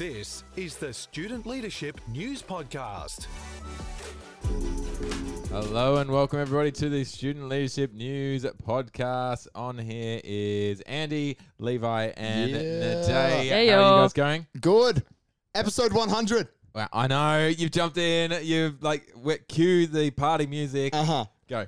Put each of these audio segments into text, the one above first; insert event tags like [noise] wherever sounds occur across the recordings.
This is the Student Leadership News Podcast. Hello and welcome everybody to the Student Leadership News podcast. On here is Andy, Levi, and Yeah. Nadé. Hey, How are you guys going? Good. Episode 100. Well, I know you've jumped in. You've like we- cue the party music. Uh huh. Go.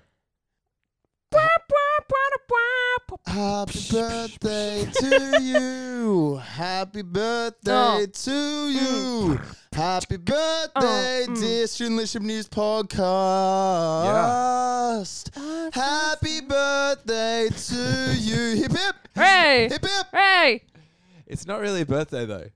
Happy birthday to you. Happy birthday Oh. to you. Happy birthday, mm. dear Student Leadership News Podcast. Happy birthday to [laughs] you. Hip hip. Hey! Hip hip. Hey! It's not really a birthday though.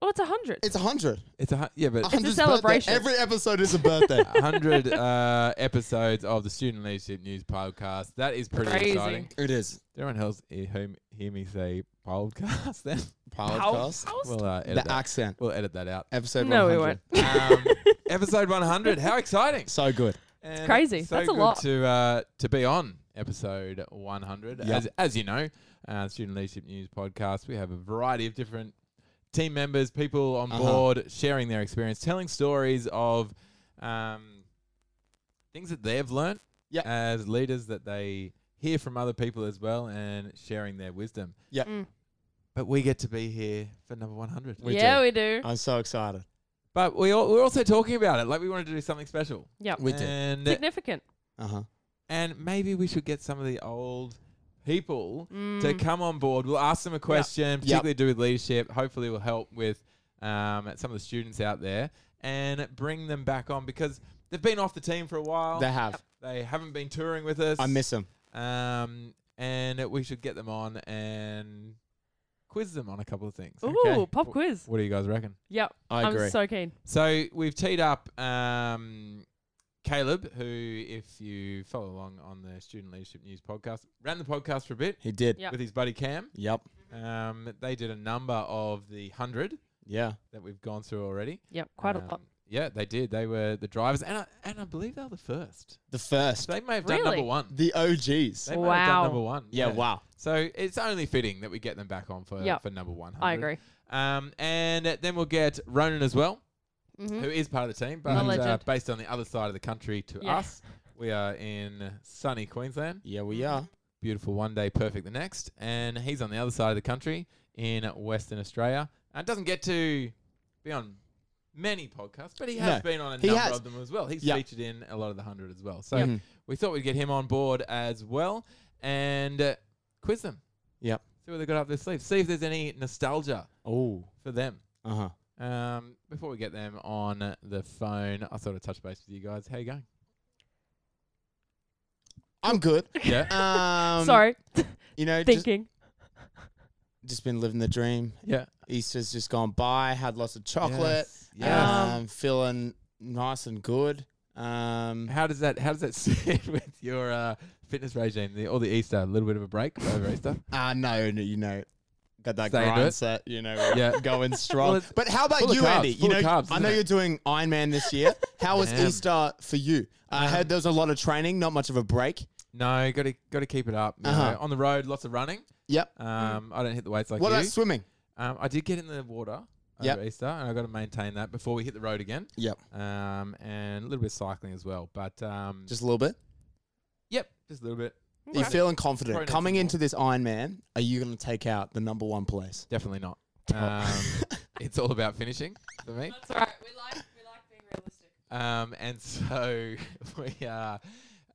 Oh, it's a hundred. It's a 100. It's a hu- yeah, but 100's birthday. celebration. Every episode is a birthday. [laughs] a hundred uh, episodes of the Student Leadership News podcast. That is pretty Crazy. exciting. it is. Did anyone else hear, hear me say podcast? Then [laughs] Podcast. we'll uh, edit The that. accent. We'll edit that out. Episode No, we 100. won't. Um, [laughs] episode 100. How exciting! So good. And crazy. So That's a good lot. to uh, to be on episode 100. Yeah. As as you know, uh, Student Leadership News podcast. We have a variety of different team members, people on Uh-huh. board, sharing their experience, telling stories of um, things that they've learnt Yeah. as leaders that they hear from other people as well, and sharing their wisdom. Yeah. Mm. But we get to be here for number 100. We yeah, do. we do. I'm so excited. But we all, we're also talking about it, like we wanted to do something special. Yep. We did. and Significant. Uh huh. and maybe we should get some of the old people to Mm. come on board. We'll ask them a question, particularly to do with leadership. Hopefully, it will help with um, some of the students out there and bring them back on because they've been off the team for a while. They have. They haven't been touring with us. I miss them. Um, and we should get them on and quiz them on a couple of things. Ooh, okay. pop quiz. What do you guys reckon? Yep. I I'm agree. so keen. So we've teed up um, Caleb, who, if you follow along on the Student Leadership News podcast, ran the podcast for a bit he did. Yep. with his buddy Cam. Yep. Um, they did a number of the hundred Yeah. that we've gone through already. Yep. Quite a Um, lot. Yeah, they did. They were the drivers, and I, and I believe they were the first. The first. They may have done Really? number one. The OGs. They may have done Wow. number one. Yeah, wow. So it's only fitting that we get them back on for Yep. for number one. I agree. Um, and then we'll get Ronan as well. hmm who is part of the team, A but uh, legend. based on the other side of the country to Yeah. us. We are in sunny Queensland. Yeah, we are. Beautiful one day, perfect the next. And he's on the other side of the country in Western Australia. And doesn't get to be on many podcasts, but he has No, been on a he number has. of them as well. He's Yeah. featured in a lot of the 100 as well. So Mhm. we thought we'd get him on board as well and uh, quiz them. Yep. See what they got up their sleeve. See if there's any nostalgia Oh. for them. Uh huh. Um, before we get them on the phone, I thought I'd touch base with you guys. How you going? I'm good. Yeah. [laughs] Um, Sorry. You know, just, Thinking. just been living the dream. yeah. Easter's just gone by. Had lots of chocolate. Yeah. Um, feeling nice and good. Um, how does that How does that [laughs] sit with your uh, fitness regime? The, all the Easter, a little bit of a break over Easter. uh, [laughs] no, no, you know, got that Stay into grind set. You know, Yeah. going [laughs] strong. Well, but how about you, carbs, Andy? You know, carbs, I know it? you're doing Ironman this year. How was Easter for you? I Um, heard there was a lot of training, not much of a break. No, got to got to keep it up. you Uh-huh. know. On the road, lots of running. Yep. Um, I don't hit the weights like what you. about swimming? um, I did get in the water over Yep. Easter, and I've got to maintain that before we hit the road again. Yep. Um, and a little bit of cycling as well. But um, Just a little bit. yep, just a little bit. Are you Okay. feeling Probably confident coming some into this Ironman? Are you going to take out the number one place? Definitely not. Um, [laughs] it's all about finishing for me. That's all right. We like, we like being realistic. Um, and so [laughs] we are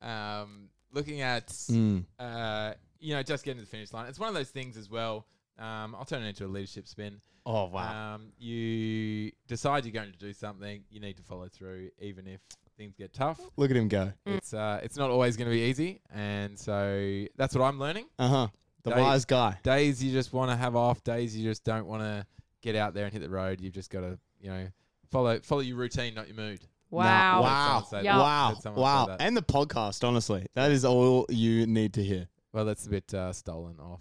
um, looking at, Mm. uh, you know, just getting to the finish line. It's one of those things as well. Um, I'll turn it into a leadership spin. Oh wow! Um, you decide you're going to do something, you need to follow through, even if things get tough. Look at him go. Mm. It's uh, it's not always going to be easy, and so that's what I'm learning. Uh huh. The Dave- wise guy. Days you just want to have off, days you just don't want to get out there and hit the road. You've just got to, you know, follow follow your routine, not your mood. Wow. Heard Wow! someone that. Wow! Heard someone say Wow! And the podcast, honestly, that is all you need to hear. Well, that's a bit uh, stolen off,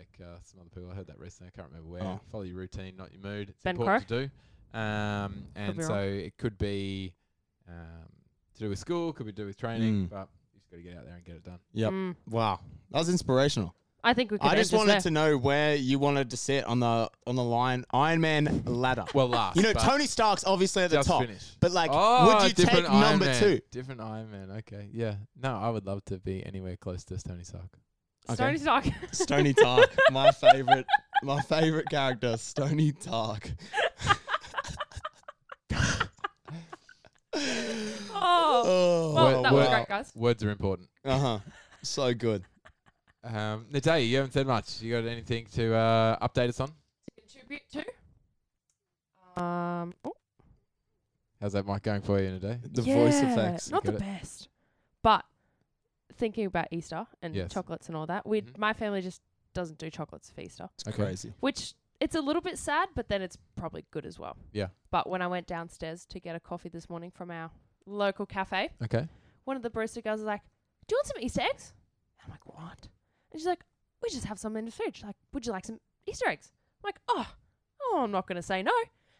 like uh, some other people. I heard that recently. I can't remember where. Oh. Follow your routine, not your mood. It's Ben important to do. Um, and so wrong. it could be um, to do with school, could be to do with training, Mm. but you just got to get out there and get it done. Yep. Mm. Wow, that was inspirational. I think we could I just wanted there. to know where you wanted to sit on the on the line Iron Man ladder. Well, last. you know, Tony Stark's obviously at the just top, finish. but like, oh, would you take Iron number Man. two? Different Iron Man. Okay, yeah. No, I would love to be anywhere close to Tony Stark. Okay. Stony Stark. Stony [laughs] Tark, my favorite, my favorite character, Stony Tark. oh. Well, Oh, that was wow. great, guys. Words are important. uh huh. So good. Um, Natalia, you haven't said much. You got anything to uh, update us on? To contribute to. Um. oh, How's that mic going for you today? The voice yeah, effects. Not Got the it. best. But thinking about Easter and Yes. chocolates and all that, we Mhm. my family just doesn't do chocolates for Easter, It's Okay. crazy. which it's a little bit sad, but then it's probably good as well. Yeah. But when I went downstairs to get a coffee this morning from our local cafe, Okay. one of the barista girls was like, "Do you want some Easter eggs?" I'm like, "What?" And she's like, "We just have some in the fridge. Like, would you like some Easter eggs?" I'm like, "Oh, oh, I'm not gonna say no."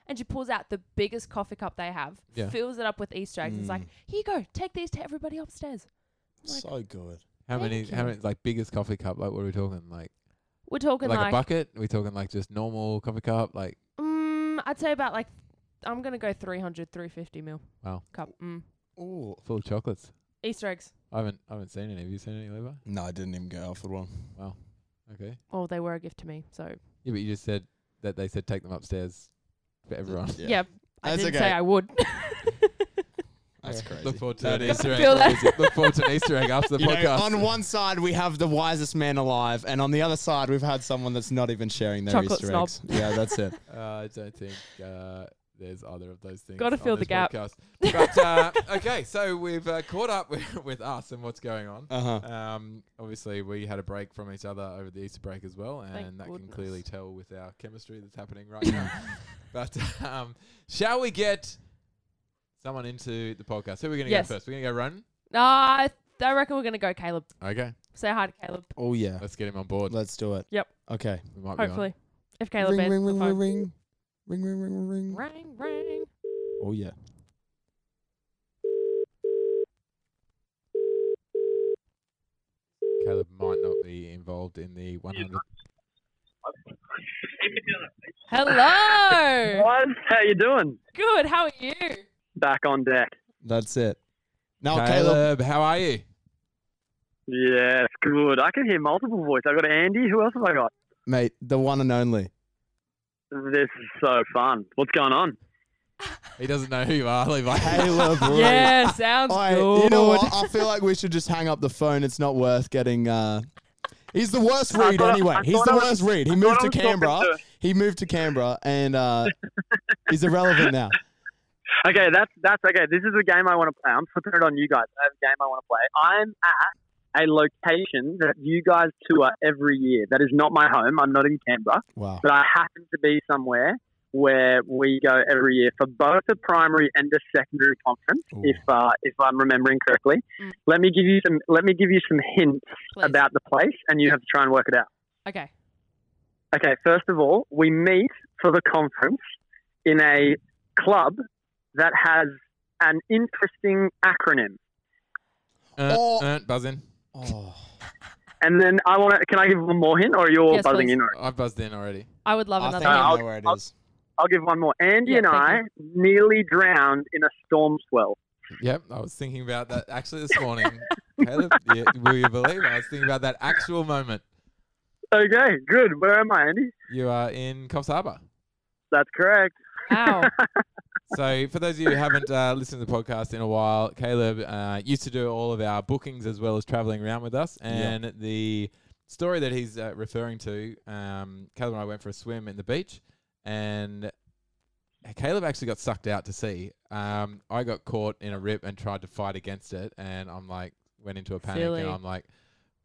And she pulls out the biggest coffee cup they have, Yeah. fills it up with Easter eggs, and is like, Mm. "Here you go. Take these to everybody upstairs." Like- So good. How many? Thank How you. many? Like biggest coffee cup? Like what are we talking? Like We're talking like, like, a bucket? Are we talking like just normal coffee cup? Like mm, I'd say about like, I'm gonna go 300, 350 mil. Wow. Cup. Mm. Oh. full of chocolates? Easter eggs. I haven't. I haven't seen any. Have you seen any, Levi? No, I didn't even go out for one. Wow. Okay. Oh, they were a gift to me. So Yeah, but you just said that they said take them upstairs for everyone. yeah, I That's didn't okay. say I would. [laughs] That's Yeah. crazy. Look forward to That an is. Easter egg. That? Look forward to an Easter egg after the [laughs] You know, podcast. on one side we have the wisest man alive, and on the other side we've had someone that's not even sharing their Chocolate Easter snob. eggs. Yeah, that's it. [laughs] Uh, I don't think uh, there's either of those things. Gotta on fill the this gap. But uh, [laughs] okay, so we've uh, caught up with, with us and what's going on. Uh huh. Um, obviously, we had a break from each other over the Easter break as well, and Thank that can clearly tell with our chemistry that's happening right now. but um, shall we get someone into the podcast? Who are we going to Yes. go first? We're going to go Ronan. Nah, I, I reckon we're gonna go Caleb. Okay, Say hi to Caleb. Oh yeah. let's get him on board. Let's do it. Yep. Okay. We might be on. Hopefully, if Caleb ring, answers ring, the ring, phone. ring, ring, ring, ring, ring, ring. Ring, ring. Oh yeah. Caleb might not be involved in the 100. Hello. Guys, how you doing? Good. How are you? Back on deck. That's it. Now, Caleb. Caleb, how are you? Yes, good. I can hear multiple voices. I got Andy. Who else have I got? mate, the one and only. This is so fun. What's going on? He doesn't know who you are, Levi. Caleb. [laughs] Reed. Yeah, sounds Oi, good. you know what? I feel like we should just hang up the phone. It's not worth getting. Uh... He's the worst read thought- anyway. I He's the I was- worst read. He I moved to Canberra. to- He moved to Canberra and uh, [laughs] he's irrelevant now. Okay, that's that's okay. This is a game I want to play. I'm flipping it on you guys. I have a game I want to play. I'm at a location that you guys tour every year. That is not my home. I'm not in Canberra, Wow. but I happen to be somewhere where we go every year for both a primary and a secondary conference. Ooh. If uh, if I'm remembering correctly, Mm. let me give you some. Let me give you some hints Please. about the place, and you have to try and work it out. Okay. Okay, first of all, we meet for the conference in a club that has an interesting acronym. Uh, Oh. uh, buzz in. Oh. And then I want to. Can I give one more hint, or you're Yes, buzzing please. in? Or I've buzzed in already. I would love I another. think hint. I know where it I'll- is. I'll give one more. Andy Yeah, and I thank nearly drowned in a storm swell. Yep, I was thinking about that actually this morning. [laughs] Caleb, yeah, will you believe? I was thinking about that actual moment. Okay, good. Where am I, Andy? You are in Coffs Harbour. That's correct. Ow. [laughs] So, for those of you who haven't uh, listened to the podcast in a while, Caleb uh, used to do all of our bookings as well as traveling around with us. And the story that he's uh, referring to, um, Caleb and I went for a swim in the beach, and Caleb actually got sucked out to sea. Um, I got caught in a rip and tried to fight against it, and I'm like, went into a panic, Silly. and I'm like,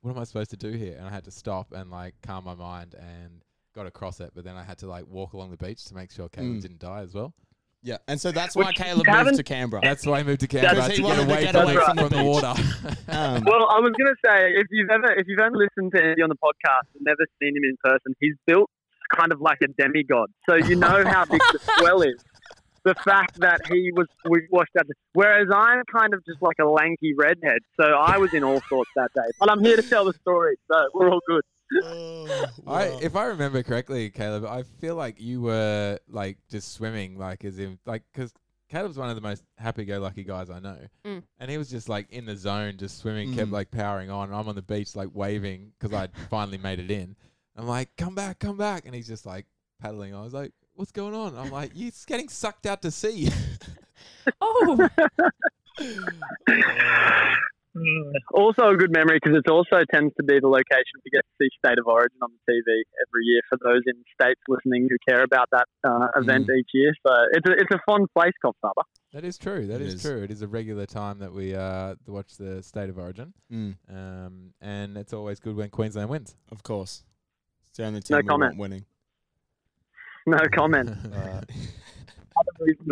what am I supposed to do here? And I had to stop and like calm my mind and got across it. But then I had to like walk along the beach to make sure Caleb Mm. didn't die as well. Yeah, and so that's why Which Caleb moved to Canberra. That's why he moved to Canberra to he get wanted to away, get from, away the- from from the the water. [laughs] Um, Well, I was going to say, if you've ever if you've ever listened to Andy on the podcast and never seen him in person, he's built kind of like a demigod. So you know how big the [laughs] swell is. The fact that he was we washed out, whereas I'm kind of just like a lanky redhead. So I was in all sorts that day. But I'm here to tell the story, so we're all good. Oh, I, if I remember correctly, Caleb, I feel like you were like just swimming, like as if like because Caleb's one of the most happy-go-lucky guys I know, Mm. and he was just like in the zone, just swimming, kept Mm. like powering on. I'm on the beach, like waving because I'd [laughs] finally made it in. I'm like, "Come back, come back," and he's just like paddling. I was like, "What's going on?" I'm like, "You're getting sucked out to sea." [laughs] Oh, [laughs] Also a good memory because it also tends to be the location to get to see State of Origin on the TV every year for those in states listening who care about that uh, event each year. So it's a, it's a fun place, Coffs Harbour. that is true. That is, is. true. It is a regular time that we uh watch the State of Origin, Mm, um, and it's always good when Queensland wins. of course. It's the only No team we want comment. winning. No comment. [laughs] Uh,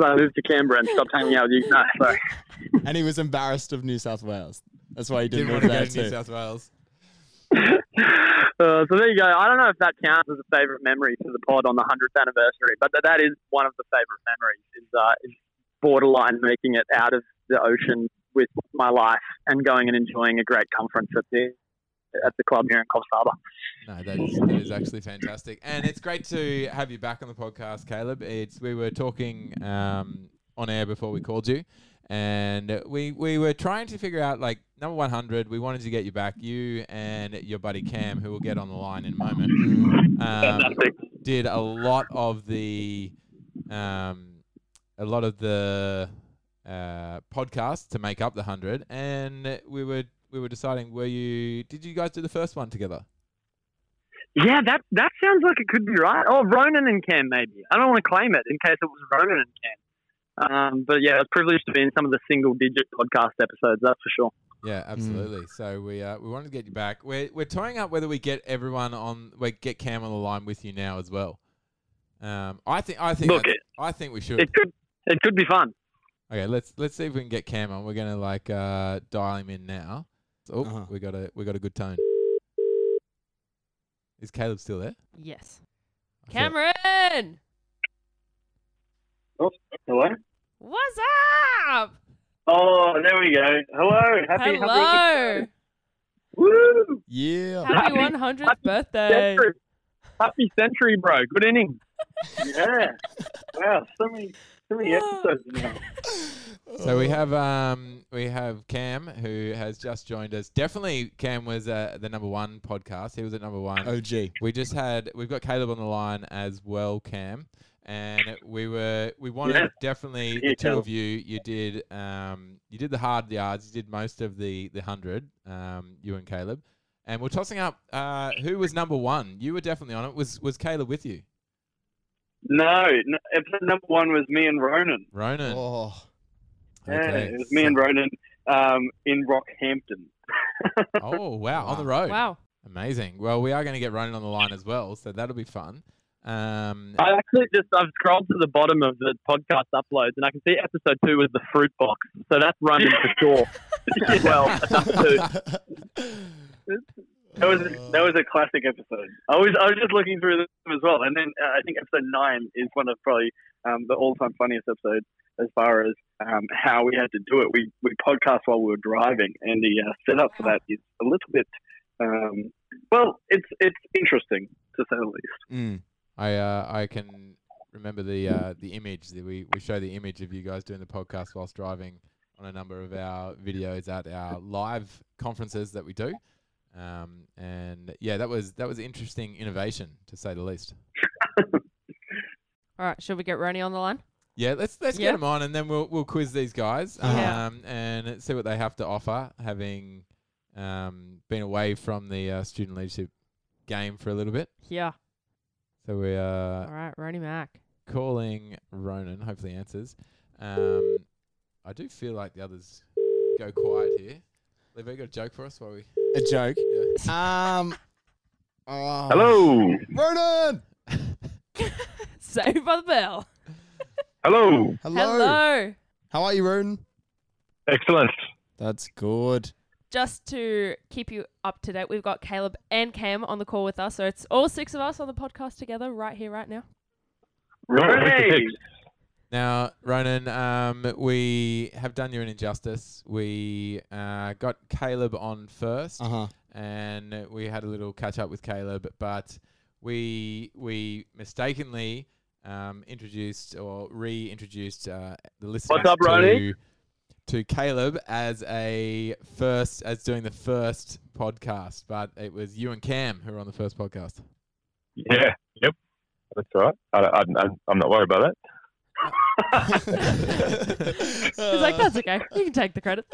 I moved to Canberra and stopped hanging out with you. No, sorry. and he was embarrassed of New South Wales. That's why he Didn't didn't, want to go to New. South Wales. uh, so there you go. I don't know if that counts as a favourite memory for the pod on the hundredth anniversary, but that, that is one of the favourite memories. Is, uh, is borderline making it out of the ocean with my life and going and enjoying a great conference at the at the club here in Coffs Harbour. No, that is, that is actually fantastic, and it's great to have you back on the podcast, Caleb. It's we were talking um, on air before we called you, and we we were trying to figure out like number one hundred. We wanted to get you back, you and your buddy Cam, who will get on the line in a moment. Um, did a lot of the um, a lot of the uh, podcasts to make up the hundred, and we were we were deciding were you did you guys do the first one together? Yeah, that that sounds like it could be right. Oh, Ronan and Cam, maybe. I don't want to claim it in case it was Ronan and Cam. Um, but yeah, I was privileged to be in some of the single-digit podcast episodes. That's for sure. Yeah, absolutely. So we uh, we wanted to get you back. We're we're toying up whether we get everyone on, we get Cam on the line with you now as well. Um, I think I think Look, that's- it, I think we should. it could it could be fun. Okay, let's let's see if we can get Cam on. We're gonna like uh, dial him in now. Oh, Uh-huh. we got a we got a good tone. Is Caleb still there? yes. I feel- Cameron, Hello. what's up? Oh, there we go. Hello. Happy Hello. Woo! yeah. Happy Happy- 100th happy birthday. Century. Happy century, bro. Good inning. yeah. Wow. So many so many episodes now. So we have um we have Cam who has just joined us. Definitely Cam was uh, the number one podcast. He was at number one. OG. We just had we've got Caleb on the line as well, Cam, and we were we wanted Yeah. definitely Yeah, the two of you. You did um you did the hard yards. You did most of the the hundred. Um, you and Caleb, and we're tossing up uh who was number one. You were definitely on it. Was was Caleb with you? No, no, number one was me and Ronan. Ronan. Oh, Okay. it was me and Ronan um, in Rockhampton. [laughs] Oh wow, on the road. Wow. Amazing. Well, we are going to get Ronan on the line as well, so that'll be fun. Um, I actually just I've scrolled to the bottom of the podcast uploads and I can see episode two was the fruit box, so that's running for sure [laughs] [laughs] well. at number two. That was that was a classic episode. I was I was just looking through them as well, and then uh, I think episode nine is one of probably um, the all time funniest episodes as far as um, how we had to do it. We we podcast while we were driving, and the uh, setup for that is a little bit. Um, well, it's it's interesting to say the least. Mm. I uh, I can remember the uh, the image that we, we show the image of you guys doing the podcast whilst driving on a number of our videos at our live conferences that we do. Um, and yeah, that was that was interesting innovation to say the least. [laughs] All right, should we get Ronnie on the line? Yeah, let's let's Yeah. get him on and then we'll we'll quiz these guys Yeah. um, and see what they have to offer, having um, been away from the uh, student leadership game for a little bit. Yeah. So we are All right, Ronnie Mac. calling Ronan. Hopefully, he answers. Um, I do feel like the others go quiet here. Levo, you got a joke for us while we? A joke. Yeah. Um. oh. Hello, Ronan. [laughs] Saved by the bell. hello, Hello. Hello. How are you, Ronan? excellent. That's good. Just to keep you up to date, we've got Caleb and Cam on the call with us. So it's all six of us on the podcast together right here, right now. Right. Now, Ronan, um, we have done you an injustice. We uh, got Caleb on first, Uh huh. and we had a little catch up with Caleb, but we we mistakenly um, introduced or reintroduced uh, the listeners What's up, Ronnie? To to Caleb as a first as doing the first podcast, but it was you and Cam who were on the first podcast. Yeah, yep. That's right. I, I, I'm- I'm not worried about that. [laughs] He's like, that's okay. You can take the credit.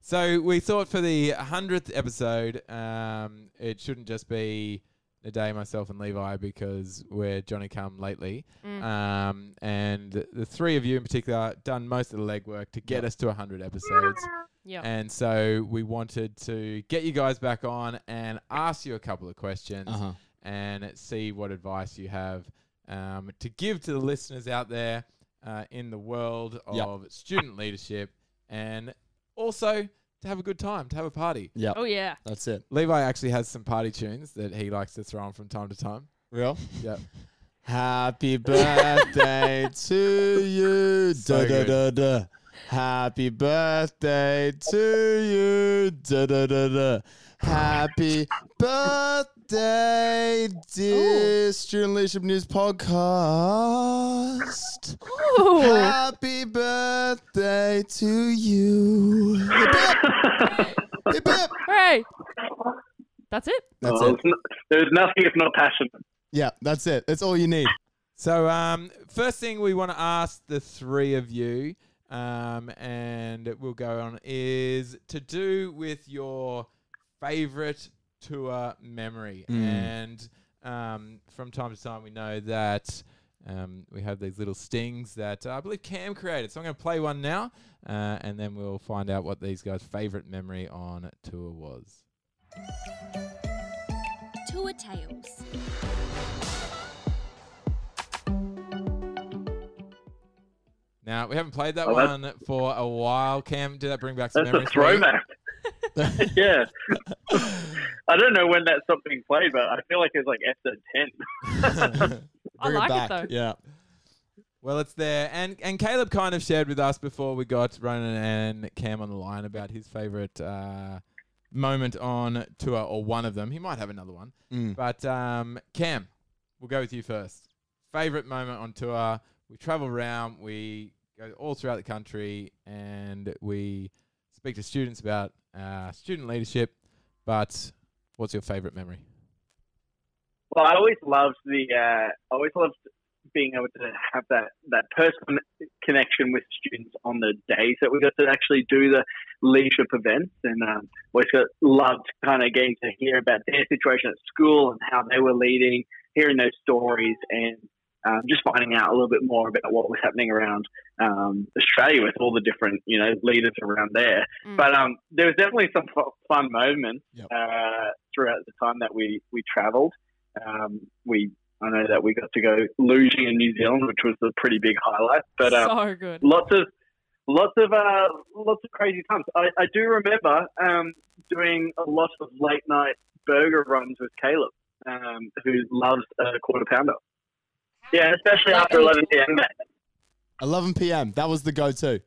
So we thought for the hundredth episode, um, it shouldn't just be Nadé, myself, and Levi because we're Johnny Come lately, Mm. um, and the three of you in particular done most of the legwork to get us to hundred episodes. Yeah. And so we wanted to get you guys back on and ask you a couple of questions Uh huh. and see what advice you have um, to give to the listeners out there uh, in the world Yep. of student leadership and also to have a good time, to have a party. Yeah. Oh yeah. That's it. Levi actually has some party tunes that he likes to throw on from time to time. Real. Yep. Happy birthday [laughs] to you. So da, da, da, da. Happy birthday to you. Da, da, da, da. Happy birthday, dear Student Leadership News Podcast. Ooh. Happy birthday to you. Hip, hip. Hip, hip. Hooray. That's it. That's Well, it. it's not- there's nothing if not passion. Yeah, that's it. That's all you need. So, um, first thing we want to ask the three of you, um, and we'll go on, is to do with your favorite tour memory. Mm. And um, from time to time, we know that um, we have these little stings that uh, I believe Cam created. So I'm going to play one now, uh, and then we'll find out what these guys' favorite memory on tour was. Tour Tales. Now, we haven't played that Oh, that's- one for a while. Cam, did that bring back some That's a memories? for you? throwback. [laughs] yeah. [laughs] I don't know when that stopped being played, but I feel like it's like episode 10. [laughs] I like it back. though. Yeah. Well, it's there, and and Caleb kind of shared with us before we got Ronan and Cam on the line about his favorite uh, moment on tour, or one of them. He might have another one, Mm. but um, Cam, we'll go with you first. Favorite moment on tour? We travel around, we go all throughout the country, and we speak to students about uh, student leadership. But what's your favorite memory? Well, I always loved the. Uh, I always loved being able to have that that personal connection with students on the days that we got to actually do the leadership events, and um, always got loved kind of getting to hear about their situation at school and how they were leading, hearing those stories, and um, just finding out a little bit more about what was happening around um, Australia with all the different you know leaders around there. Mm. But um, there was definitely some fu- fun moments Yep. uh, throughout the time that we we travelled. Um, we I know that we got to go luging in New Zealand, which was a pretty big highlight. But um, so good. lots of lots of uh, lots of crazy times. I, I do remember um, doing a lot of late night burger runs with Caleb, um, who loves a quarter pounder. Yeah, especially after 11 p.m. 11 p.m. That was the go-to.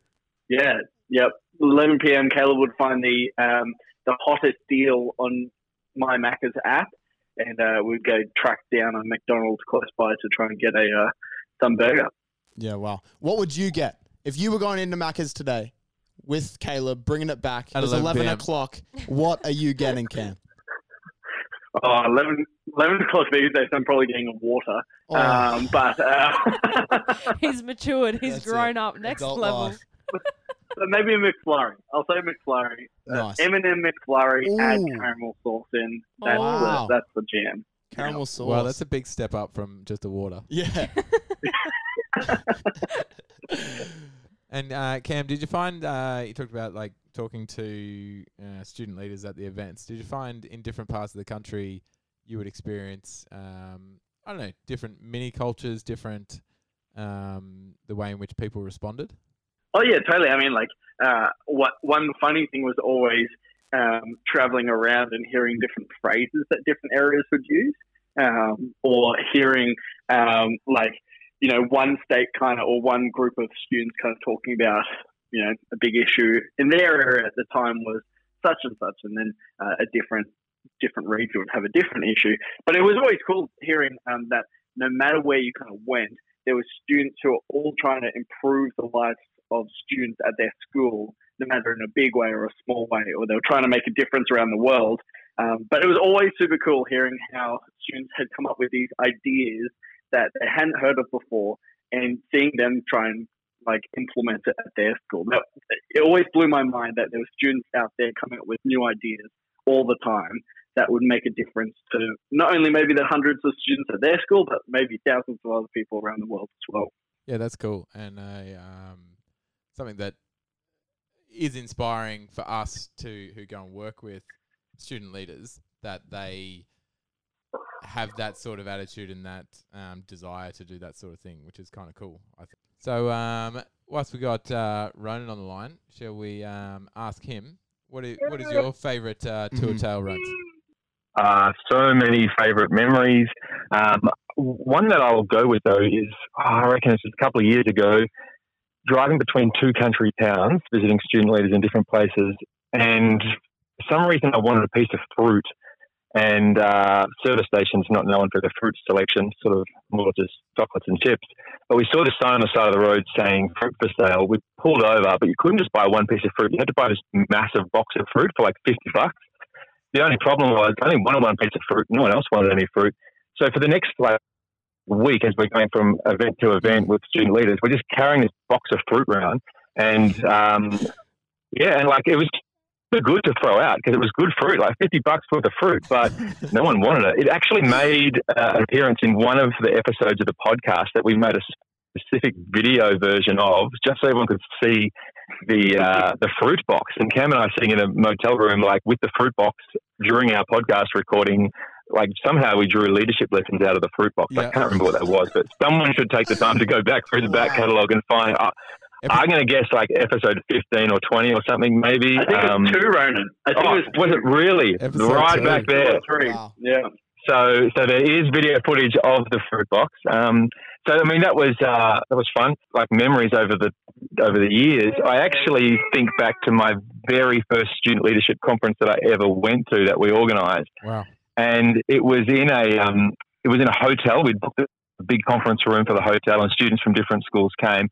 Yeah, yep. 11 p.m. Caleb would find the um, the hottest deal on my Macca's app, and uh, we'd go track down a McDonald's close by to try and get a uh, some burger. Yeah, wow. What would you get if you were going into Macca's today with Caleb, bringing it back? At It's 11 11 o'clock. What are you getting, Cam? [laughs] Oh, 11, 11 o'clock these days, I'm probably getting a water. Oh, Um, but uh, [laughs] He's matured. He's That's grown it. up. Next adult level. life. but maybe a McFlurry. I'll say McFlurry. Nice. M&M McFlurry, add caramel sauce in. That's, Wow. the, that's the jam. Caramel sauce. Well, that's a big step up from just the water. yeah. [laughs] [laughs] And uh, Cam, did you find uh, you talked about like talking to uh, student leaders at the events? Did you find in different parts of the country you would experience um, I don't know different mini cultures, different um, the way in which people responded? Oh yeah, totally. I mean, like, uh, what one funny thing was always um, traveling around and hearing different phrases that different areas would use, um, or hearing um, like you know one state kind of or one group of students kind of talking about you know a big issue in their area at the time was such and such, and then uh, a different different region would have a different issue. But it was always cool hearing um, that no matter where you kind of went, there were students who were all trying to improve the lives of students at their school, no matter in a big way or a small way, or they were trying to make a difference around the world. Um, but it was always super cool hearing how students had come up with these ideas that they hadn't heard of before, and seeing them try and like implement it at their school. It always blew my mind that there were students out there coming up with new ideas all the time that would make a difference to not only maybe the hundreds of students at their school, but maybe thousands of other people around the world as well. Yeah, that's cool, and uh, um, something that is inspiring for us to who go and work with student leaders that they have that sort of attitude and that um, desire to do that sort of thing, which is kind of cool. I think. So, um, whilst we got uh, Ronan on the line, shall we um, ask him what is what is your favourite uh, tour Mhm. tail runs? Uh, so many favourite memories. Um, one that I'll go with though is oh, I reckon it's a couple of years ago, driving between two country towns, visiting student leaders in different places, and for some reason I wanted a piece of fruit. And uh, service stations not known for their fruit selection, sort of more just chocolates and chips. But we saw this sign on the side of the road saying fruit for sale. We pulled over, but you couldn't just buy one piece of fruit. You had to buy this massive box of fruit for like fifty bucks. The only problem was I only wanted one piece of fruit. No one else wanted any fruit. So for the next like week, as we're going from event to event with student leaders, we're just carrying this box of fruit around, and um, yeah, and like it was too good to throw out because it was good fruit, like fifty bucks worth of fruit, but [laughs] no one wanted it. It actually made uh, an appearance in one of the episodes of the podcast that we made a specific video version of, just so everyone could see the uh, the fruit box. And Cam and I sitting in a motel room, like with the fruit box during our podcast recording. Like somehow we drew leadership lessons out of the fruit box. I can't remember what that was, but someone should take the time to go back through the back catalogue and find. Uh, Every- I'm going to guess like episode 15 or 20 or something, maybe. I think Um, it was two, Ronan. I think oh, it was, was it really Episode right two. back there? or three. Wow. Yeah. So, so there is video footage of the fruit box. Um, so, I mean, that was uh, that was fun. Like memories over the over the years. I actually think back to my very first student leadership conference that I ever went to that we organised, Wow. and it was in a um, it was in a hotel. We'd booked a big conference room for the hotel, and students from different schools came.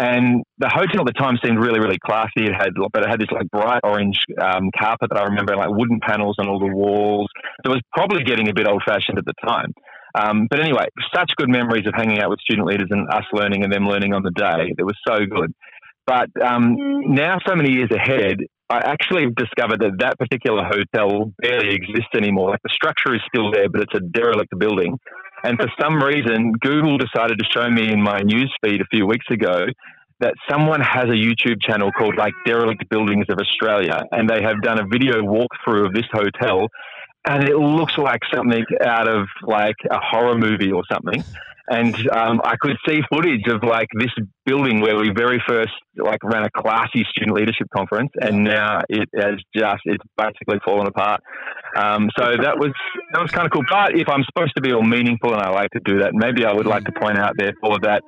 And the hotel at the time seemed really, really classy. It had, but it had this like bright orange um, carpet that I remember, like wooden panels on all the walls. It was probably getting a bit old fashioned at the time. Um, but anyway, such good memories of hanging out with student leaders and us learning and them learning on the day. It was so good. But um, now, so many years ahead, I actually discovered that that particular hotel barely exists anymore. Like the structure is still there, but it's a derelict building. And for some reason, Google decided to show me in my news feed a few weeks ago that someone has a YouTube channel called like Derelict Buildings of Australia, and they have done a video walkthrough of this hotel, and it looks like something out of like a horror movie or something. And um, I could see footage of like this building where we very first like ran a classy student leadership conference, and now it has just it's basically fallen apart. Um, so that was that was kind of cool. But if I'm supposed to be all meaningful, and I like to do that, maybe I would like to point out therefore that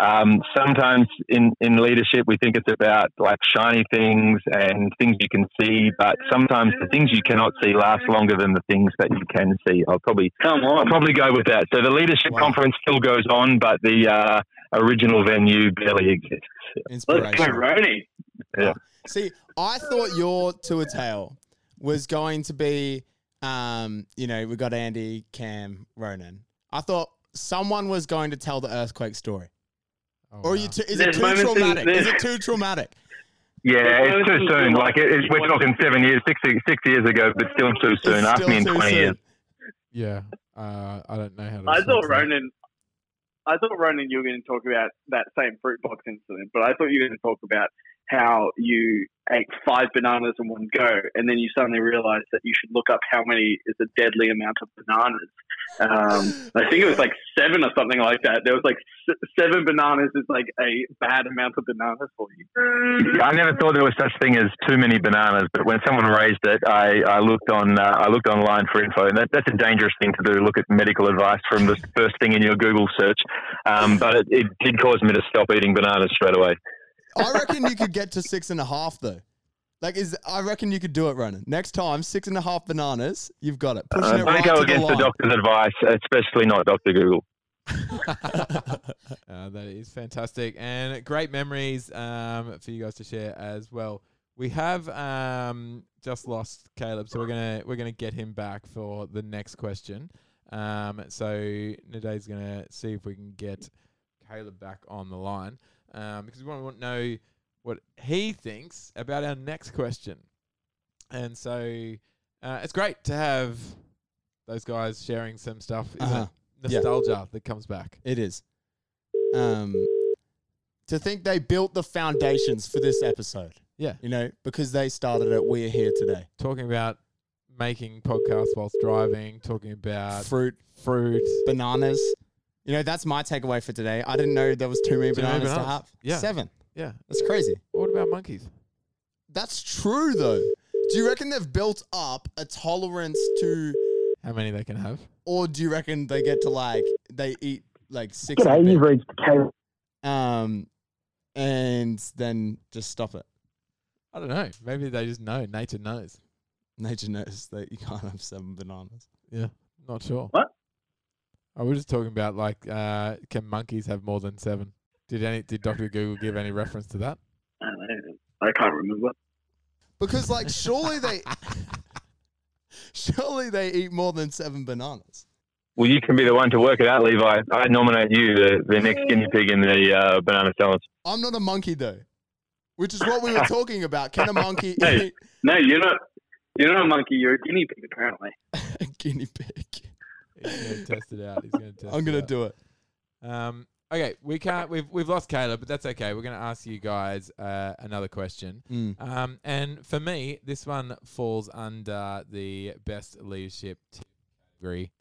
um, sometimes in, in leadership we think it's about like shiny things and things you can see, but sometimes the things you cannot see last longer than the things that you can see. I'll probably Come I'll probably go with that. So the leadership Wow. conference still goes on, but the uh, original venue barely exists. Let's go, Inspiration. Roni. See, I thought your tour tale was going to be, um, you know, we got Andy, Cam, Ronan. I thought someone was going to tell the earthquake story. Oh, Or are you too, is There's it too moments traumatic? Is it too traumatic? Yeah, it's too soon. Like it, it, we're talking seven years, six, six years ago, but still too soon. It's Ask me in too twenty soon. years. Yeah. Uh, I don't know how to. I thought to that. Ronan. I thought Ronan, you were going to talk about that same fruit box incident, but I thought you were going to talk about how you ate five bananas in one go, and then you suddenly realize that you should look up how many is a deadly amount of bananas. Um, [gasps] I think it was like seven or something like that. There was like s- seven bananas is like a bad amount of bananas for you. I never thought there was such thing as too many bananas, but when someone raised it, I, I looked on uh, I looked online for info, and that, that's a dangerous thing to do. Look at medical advice from the first thing in your Google search, um, but it, it did cause me to stop eating bananas straight away. I reckon you could get to six and a half though. Like, is I reckon you could do it, Ronan. Next time, six and a half bananas. You've got it. Pushing Uh, it don't right go to against the the, line. doctor's advice, especially not Dr. Google. [laughs] Uh, that is fantastic and great memories um, for you guys to share as well. We have um, just lost Caleb, so we're gonna we're gonna get him back for the next question. Um, so Nadé's gonna see if we can get Caleb back on the line um, because we want to know what he thinks about our next question. And so uh, it's great to have those guys sharing some stuff. Isn't Uh-huh. it? Yeah. Nostalgia that comes back. It is. Um, to think they built the foundations for this episode, Yeah. you know, because they started it, we're here today. talking about making podcasts whilst driving, talking about Fruit, fruit. bananas. You know, that's my takeaway for today. I didn't know there was too many Too bananas, to bananas. have. Yeah. Seven. Yeah. That's crazy. What about monkeys? That's true, though. Do you reckon they've built up a tolerance to, How many they can have? or do you reckon they get to like they eat like six, in a G'day, bit, you've reached Caleb. um, and then just stop it? I don't know. Maybe they just know. Nature knows. Nature knows that you can't have seven bananas. Yeah. Not sure. What? I was just talking about like, uh, can monkeys have more than seven? Did any? Did Doctor Google give any reference to that? I, don't know. I can't remember. Because like [laughs] surely they surely they eat more than seven bananas. Well, you can be the one to work it out, Levi. I nominate you, the, the next guinea pig in the uh, banana challenge. I'm not a monkey though. Which is what we were [laughs] talking about. Can a monkey Hey. eat No, you're not. You're not a monkey. You're a guinea pig, apparently. [laughs] a guinea pig? He's gonna test it out. He's gonna test. I'm gonna it do it. Um, okay, we can't. We've we've lost Caleb, but that's okay. We're gonna ask you guys uh, another question. Mm. Um, and for me, this one falls under the best leadership tip category.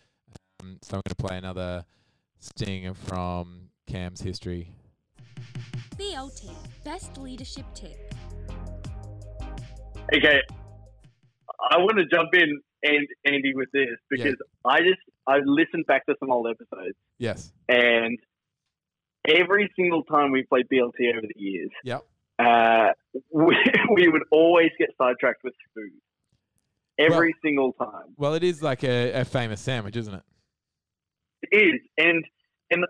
Um, so I'm going to play another sting from Cam's history. BLT, Best Leadership Tip. Okay, I want to jump in and Andy with this because I just I listened back to some old episodes Yes. and every single time we played BLT over the years, Yep. uh, [laughs] we, we would always get sidetracked with food. Every single time. Well, it is like a, a famous sandwich, isn't it? It is, and and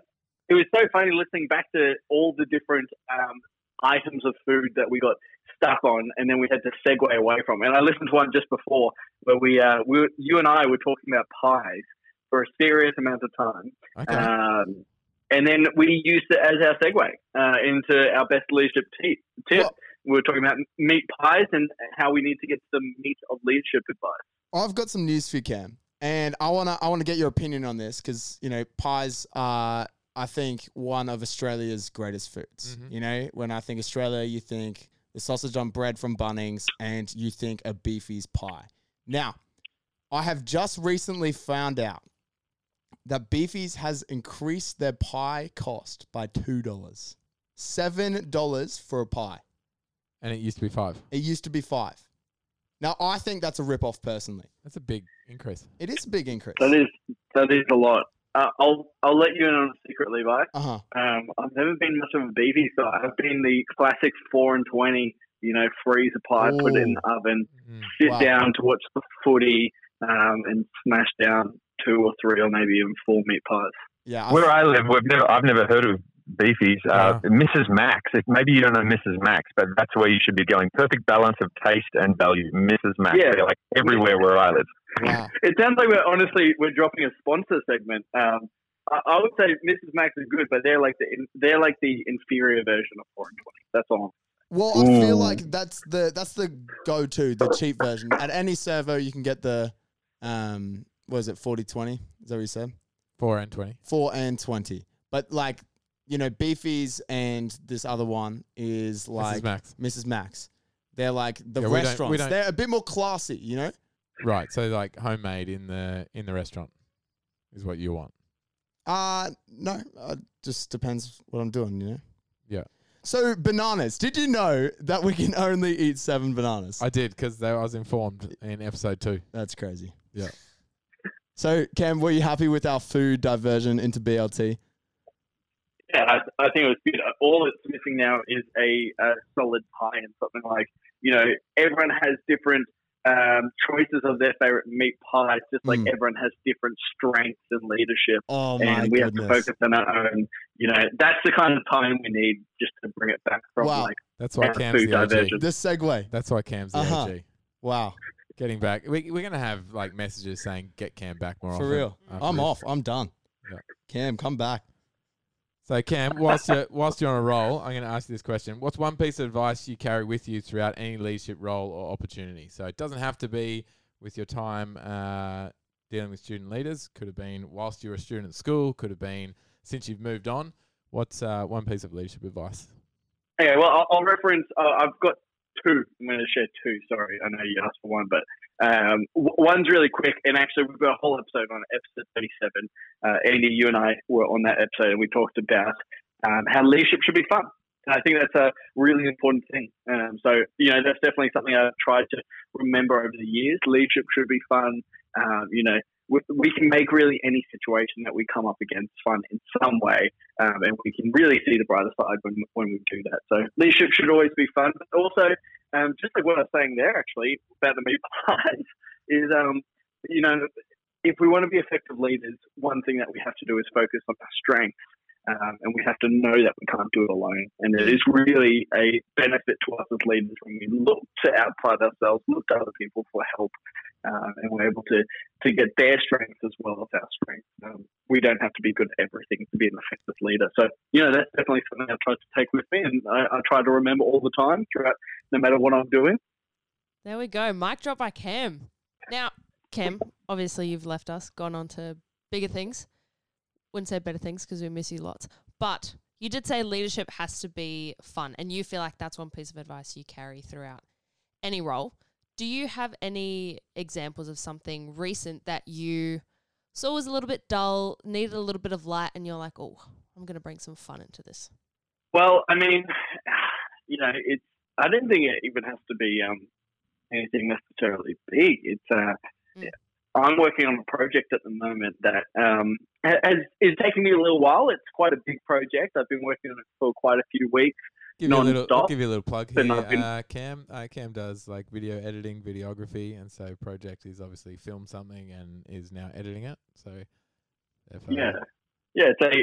it was so funny listening back to all the different um, items of food that we got stuck on, and then we had to segue away from. And I listened to one just before where we, uh, we were, you and I were talking about pies for a serious amount of time, Okay. um, and then we used it as our segue uh, into our best leadership tip. tip. Well- we were talking about meat pies and how we need to get some meat of leadership advice. I've got some news for you, Cam, and I wanna I wanna get your opinion on this because you know pies are I think one of Australia's greatest foods. Mhm. You know, when I think Australia, you think the sausage on bread from Bunnings, and you think a beefy's pie. Now, I have just recently found out that Beefies has increased their pie cost by two dollars, seven dollars for a pie. and it used to be five. It used to be five. Now, I think that's a rip off personally. That's a big increase. It is a big increase. That is that is a lot. Uh, I'll I'll let you in on a secret, Levi. Uh huh. Um, I've never been much of a beefy guy. I've been the classic four and twenty. You know, freeze a pie, put it in the oven, Mm. sit Wow. down to watch the footy, um, and smash down two or three or maybe even four meat pies. Yeah. I Where I live, we've never, I've never heard of beefies. Uh, Mrs. Mac's. If maybe you don't know Mrs. Mac's, but that's where you should be going. Perfect balance of taste and value. Mrs. Mac's. Yeah. They're like everywhere where I live. wow. It sounds like we're honestly we're dropping a sponsor segment. Um, I, I would say Mrs. Mac's is good, but they're like the they're like the inferior version of four and twenty. That's all. Well, I feel like that's the that's the go to, the cheap version. At any servo, you can get the um, what is it, 40 20? Is that what you said? Four and twenty. Four and twenty. But like, you know, Beefies and this other one is like Mrs. Mac's. Mrs. Mac's. They're like the Yeah, we don't- we restaurants. don't- They're a bit more classy, you know. Right. So like homemade in the in the restaurant is what you want. Uh no, uh, just depends what I'm doing, you know. Yeah. So bananas. Did you know that we can only eat seven bananas? I did because I was informed in episode two. That's crazy. Yeah. So Cam, were you happy with our food diversion into BLT? Yeah, I, I think it was good. All it's missing now is a, a solid pie and something like, you know, everyone has different um, choices of their favorite meat pies, just like Mm. everyone has different strengths and leadership. Oh my and we goodness. have to focus on our own. You know, that's the kind of time we need just to bring it back from Wow. like That's why Yeah, Cam's food the OG. diversion. This segue. That's why Cam's the Uh-huh. OG. Wow. Getting back, we, we're gonna have like messages saying get Cam back more often. For real. after I'm this. off. I'm done. Yeah. Cam, come back. So Cam, whilst you're, whilst you're on a roll, I'm going to ask you this question: What's one piece of advice you carry with you throughout any leadership role or opportunity? So it doesn't have to be with your time uh, dealing with student leaders. Could have been whilst you were a student at school. Could have been since you've moved on. What's uh, one piece of leadership advice? Yeah, well, I'll, I'll reference. Uh, I've got two. I'm going to share two. Sorry, I know you asked for one, but um, one's really quick. And actually, we've got a whole episode on episode 37. Uh, Andy, you and I were on that episode, and we talked about um, how leadership should be fun. And I think that's a really important thing. Um, so, you know, that's definitely something I've tried to remember over the years. Leadership should be fun. Um, you know, we, can make really any situation that we come up against fun in some way um, and we can really see the brighter side when, when we do that. So leadership should always be fun, but also um, just like what I was saying there, actually about the meat pies, [laughs] is um, you know if we want to be effective leaders, one thing that we have to do is focus on our strengths. Um, and we have to know that we can't do it alone. And it is really a benefit to us as leaders when we look to outside ourselves, look to other people for help, um, and we're able to, to get their strengths as well as our strengths. Um, we don't have to be good at everything to be an effective leader. So, you know, that's definitely something I've tried to take with me, and I, I try to remember all the time throughout, no matter what I'm doing. There we go. Mic drop by Cam. Now, Cam, obviously you've left us, gone on to bigger things. Wouldn't say better things because we miss you lots. But you did say leadership has to be fun, and you feel like that's one piece of advice you carry throughout any role. Do you have any examples of something recent that you saw was a little bit dull, needed a little bit of light, and you're like, oh, I'm going to bring some fun into this? Well, I mean, [sighs] you know, it's. I don't think it even has to be um, anything necessarily big. It's. Uh, Mm. I'm working on a project at the moment that um, has is taking me a little while. It's quite a big project. I've been working on it for quite a few weeks. Give you a little, Non-stop. give you a little plug here. Uh, Cam, uh, Cam does like video editing, videography, and so project is obviously filmed something and is now editing it. So, uh, Yeah, yeah. It's a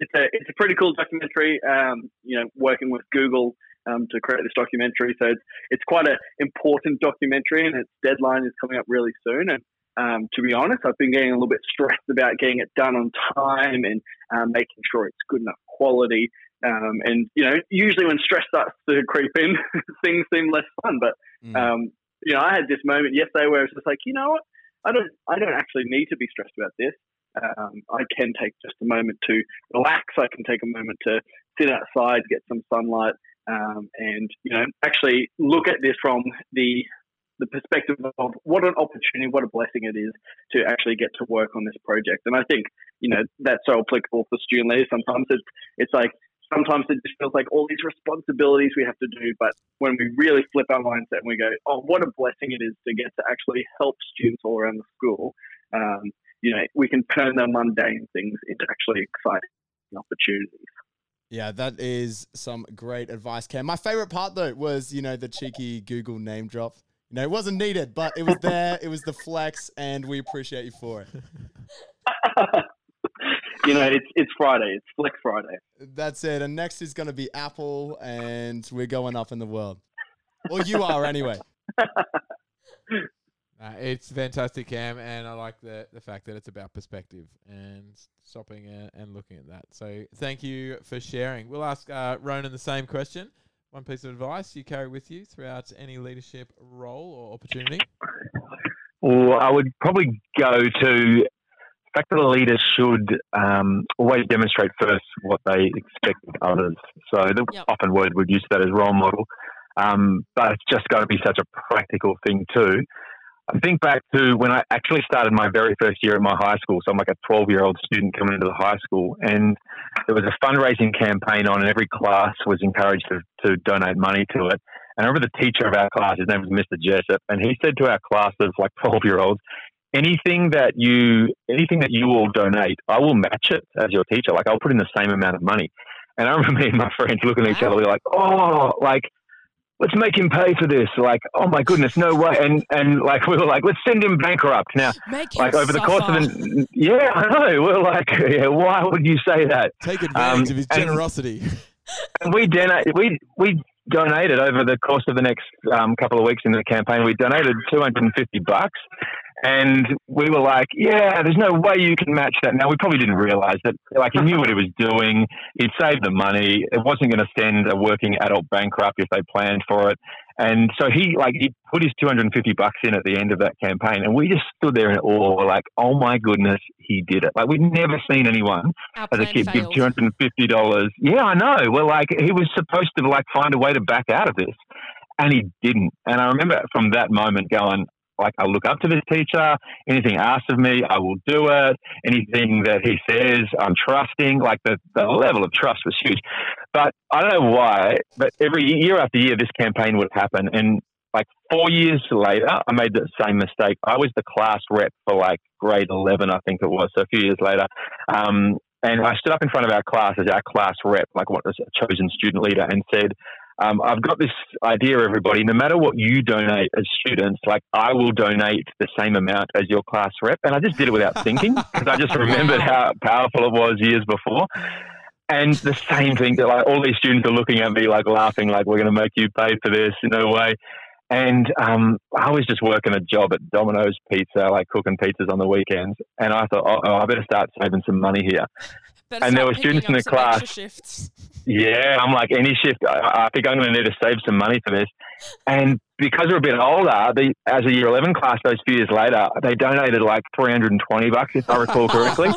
it's a it's a pretty cool documentary. Um, you know, working with Google um, to create this documentary, so it's it's quite an important documentary, and its deadline is coming up really soon. And um, to be honest, I've been getting a little bit stressed about getting it done on time and um, making sure it's good enough quality. Um, and you know, usually when stress starts to creep in, [laughs] things seem less fun. But Mm. um, you know, I had this moment yesterday where it's just like, you know what, I don't, I don't actually need to be stressed about this. Um, I can take just a moment to relax. I can take a moment to sit outside, get some sunlight, um, and you know, actually look at this from the the perspective of what an opportunity, what a blessing it is to actually get to work on this project. And I think you know that's so applicable for student leaders. Sometimes it's it's like sometimes it just feels like all these responsibilities we have to do, but when we really flip our mindset and we go, oh, what a blessing it is to get to actually help students all around the school. Um, you know, we can turn the mundane things into actually exciting opportunities. Yeah, that is some great advice, Cam. My favorite part though was, you know, the cheeky Google name drop. You know, it wasn't needed, but it was there. it was the flex, and we appreciate you for it. [laughs] you know, it's it's Friday. It's Flex Friday. That's it. And next is going to be Apple, and we're going up in the world. Well, you are, anyway. [laughs] Uh, it's fantastic, Cam, and I like the the fact that it's about perspective and stopping uh, and looking at that. So thank you for sharing. We'll ask uh, Ronan the same question. One piece of advice you carry with you throughout any leadership role or opportunity. Well, I would probably go to the fact that a leader should um, always demonstrate first what they expect of others. So the Yep. often word we'd use that as role model, um, but it's just got to be such a practical thing too. I think back to when I actually started my very first year at my high school. So I'm like a 12 year old student coming into the high school, and there was a fundraising campaign on, and every class was encouraged to, to donate money to it. And I remember the teacher of our class, his name was Mr. Jessup, and he said to our class of like 12 year olds, anything that you anything that you will donate, I will match it as your teacher. Like I'll put in the same amount of money. And I remember [laughs] me and my friends looking at each other, we were like, oh, like let's make him pay for this. Like, oh my goodness, no way. And and like [laughs] we were like, let's send him bankrupt now. Make him Like over the course of suffer. the [laughs] yeah, I know. We're like, yeah, why would you say that? Take advantage Um, of his generosity. And we donated. We we donated over the course of the next um, couple of weeks in the campaign. We donated two hundred and fifty bucks, and we were like, "Yeah, there's no way you can match that." Now we probably didn't realize that. Like he knew what he was doing. He'd saved the money. It wasn't going to send a working adult bankrupt if they planned for it. And so he like he put his two hundred and fifty bucks in at the end of that campaign, and we just stood there in awe. We're like, "Oh my goodness, he did it!" Like we'd never seen anyone Our as a kid give and fifty dollars. Yeah, I know. Well, like he was supposed to like find a way to back out of this, and he didn't. And I remember from that moment going, like, I look up to this teacher. Anything asked of me, I will do it. Anything that he says, I'm trusting. Like the the level of trust was huge. But I don't know why, but every year after year, this campaign would happen, and like four years later, I made the same mistake. I was the class rep for like grade 11, I think it was. So a few years later. Um, and I stood up in front of our class as our class rep, like what was a chosen student leader, and said, um, I've got this idea, everybody. No matter what you donate as students, like I will donate the same amount as your class rep. And I just did it without thinking because I just remembered how powerful it was years before. And the same thing that like all these students are looking at me like laughing, like we're going to make you pay for this, in no way. And um, I was just working a job at Domino's Pizza, like cooking pizzas on the weekends. And I thought, oh I better start saving some money here. Better and there were students in the class. Shifts. Yeah, I'm like any shift. I, I think I'm going to need to save some money for this. And because we're a bit older, the, as a year 11 class, those few years later, they donated like 320 bucks, if I recall [laughs] correctly.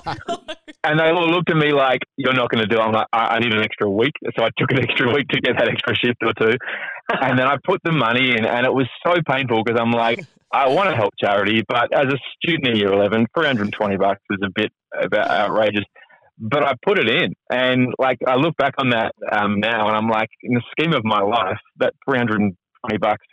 and they all looked at me like, "You're not going to do." it. I'm like, I, "I need an extra week," so I took an extra week to get that extra shift or two. And then I put the money in, and it was so painful because I'm like, I want to help charity, but as a student in year 11, 320 bucks is a bit about outrageous but I put it in, and like I look back on that um, now, and I'm like, in the scheme of my life, that 320 bucks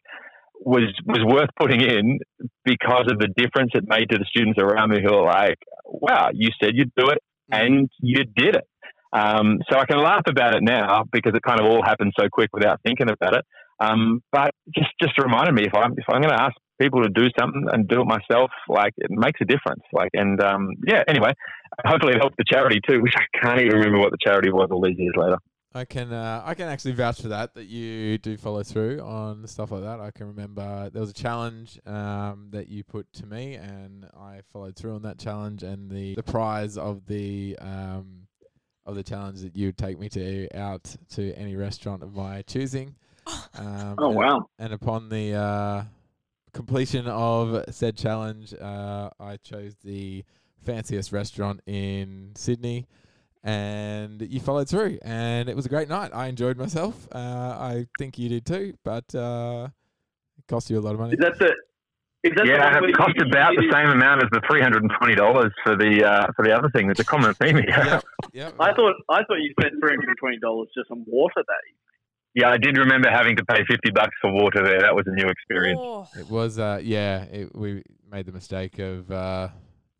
was was worth putting in because of the difference it made to the students around me who are like, wow, you said you'd do it, and you did it. Um, so I can laugh about it now because it kind of all happened so quick without thinking about it. Um, but just just reminded me if I'm if I'm going to ask people to do something and do it myself, like it makes a difference. Like and um, yeah. Anyway, hopefully it helps the charity too, which I can't even remember what the charity was all these years later. I can uh, I can actually vouch for that that you do follow through on stuff like that. I can remember there was a challenge um, that you put to me, and I followed through on that challenge. And the, the prize of the um, of the challenge that you would take me to out to any restaurant of my choosing. [laughs] Um, Oh and- wow! And upon the uh, completion of said challenge, uh, I chose the fanciest restaurant in Sydney, and you followed through, and it was a great night. I enjoyed myself. Uh, I think you did too, but uh, it cost you a lot of money. Is that the? Is that Yeah, one and where it cost about the same amount as the three hundred and twenty dollars for the uh, for the other thing. It's a common theme here. yep, yep. I thought I thought you spent three hundred and twenty dollars just on water that evening. Yeah, I did remember having to pay fifty bucks for water there. That was a new experience. Oh, It was, uh, yeah. It, we made the mistake of uh,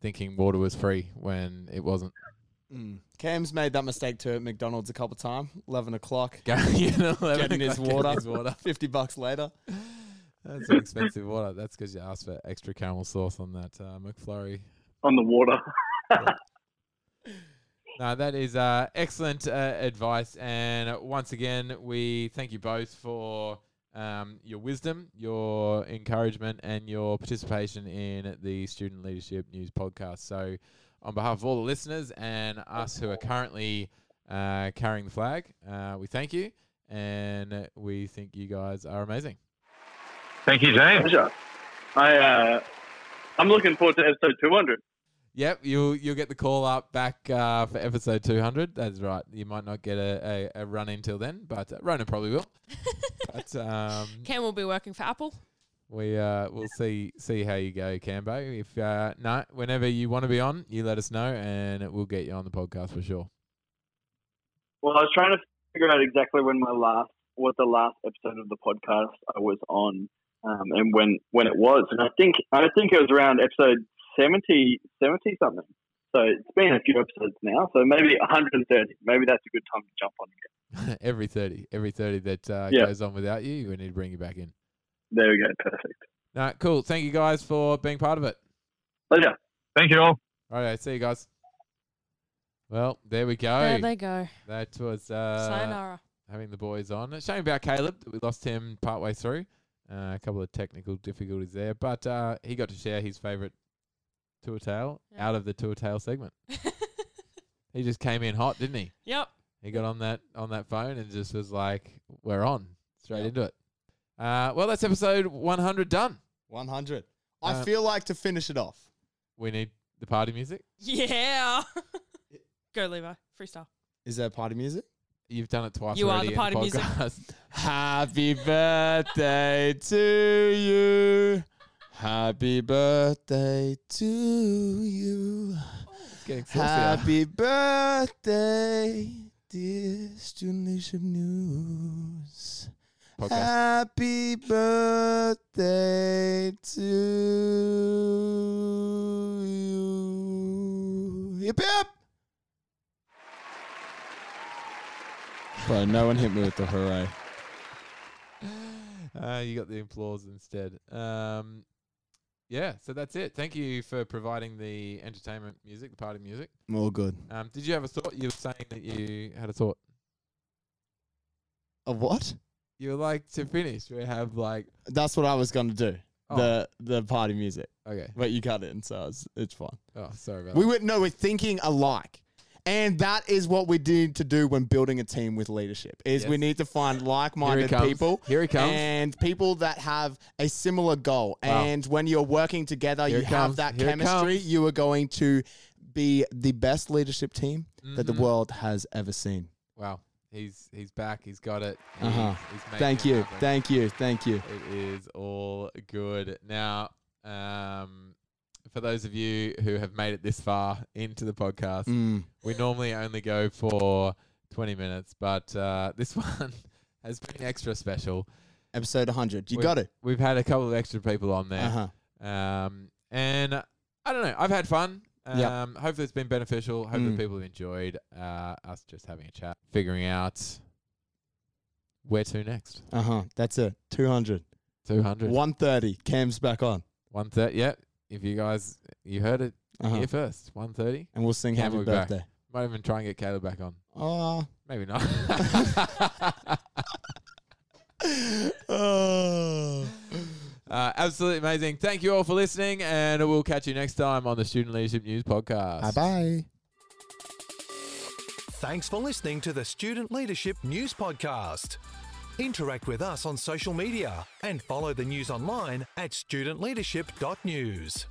thinking water was free when it wasn't. Mm. Cam's made that mistake too at McDonald's a couple of times. Eleven o'clock, you [laughs] know, getting his water. [laughs] his water. [laughs] Fifty bucks later. That's an expensive water. That's because you asked for extra caramel sauce on that uh, McFlurry. on the water. No, that is uh, excellent uh, advice. And once again, we thank you both for um, your wisdom, your encouragement, and your participation in the Student Leadership News podcast. So, on behalf of all the listeners and us who are currently uh, carrying the flag, uh, we thank you. And we think you guys are amazing. Thank you, James. Pleasure. I uh, I'm looking forward to episode two hundred. Yep, you'll you'll get the call up back uh, for episode 200. That's right. You might not get a, a, a run in till then, but uh, Ronan probably will. [laughs] but um, Cam will be working for Apple. we uh, we'll see see how you go, Cambo. If uh, no, whenever you want to be on, you let us know, and we'll get you on the podcast for sure. Well, I was trying to figure out exactly when my last, what the last episode of the podcast I was on, um, and when when it was, and I think I think it was around episode 70, 70 something. So it's been a few episodes now. So maybe 130. Maybe that's a good time to jump on again. [laughs] every 30. Every 30 that uh, Yeah. goes on without you, we need to bring you back in. There we go. Perfect. No, cool. Thank you guys for being part of it. Pleasure. Thank you all. All right, see you guys. Well, there we go. There they go. That was uh, Sayonara. having the boys on. A shame about Caleb. that We lost him partway through. Uh, a couple of technical difficulties there, but uh, he got to share his favourite tour tale Yeah. out of the tour tale segment. [laughs] He just came in hot, didn't he? yep. He got on that on that phone and just was like, "We're on straight Yep. into it." Uh, well, that's episode 100 done. 100. I Um, feel like to finish it off. We need the party music. Yeah. [laughs] [laughs] go, Levi. Freestyle. Is there party music? You've done it twice You are already the in party music. Happy birthday to you. Happy birthday to you. Saucier. Happy birthday, dear Student News. Podcast. Happy birthday to you. Hip hip. Bro, no one hit me with the hooray. [laughs] Uh, you got the applause instead. Um, yeah, so that's it. Thank you for providing the entertainment music, the party music. All good. Um, did you have a thought? You were saying that you had a thought. Of what? You were like to finish. We have like That's what I was gonna do. Oh. The the party music. okay. But you cut it in, so it's, it's fine. Oh, sorry about We that. were no, we're thinking alike. And that is what we need to do when building a team with leadership. Is we need to find Here like-minded comes. people Here he comes. and people that have a similar goal. Wow. And when you're working together, Here you have that Here chemistry. You are going to be the best leadership team that the Mhm. world has ever seen. Wow, he's he's back. He's got it. Uh-huh. he's Thank you, happen. thank you, thank you. It is all good. Now, um, for those of you who have made it this far into the podcast, Mm. we normally only go for 20 minutes, but uh, [laughs] this one has been extra special. Episode 100. You We- got it. We've had a couple of extra people on there. Uh-huh. Um, and uh, I don't know, I've had fun. Um, Yep. Hopefully, it's been beneficial. Hopefully, Mm. people have enjoyed uh, us just having a chat, figuring out where to next. Uh-huh. That's it. 200. 200. 130. Cam's back on. 130. Yeah. If you guys, you heard it Uh-huh. here first. 130. And we'll sing Cam happy will be back. birthday. Might even try and get Caleb back on. Oh. Maybe not. oh. [laughs] uh, absolutely amazing. Thank you all for listening, and we'll catch you next time on the Student Leadership News Podcast. Bye bye. Thanks for listening to the Student Leadership News Podcast. Interact with us on social media and follow the news online at studentleadership.news.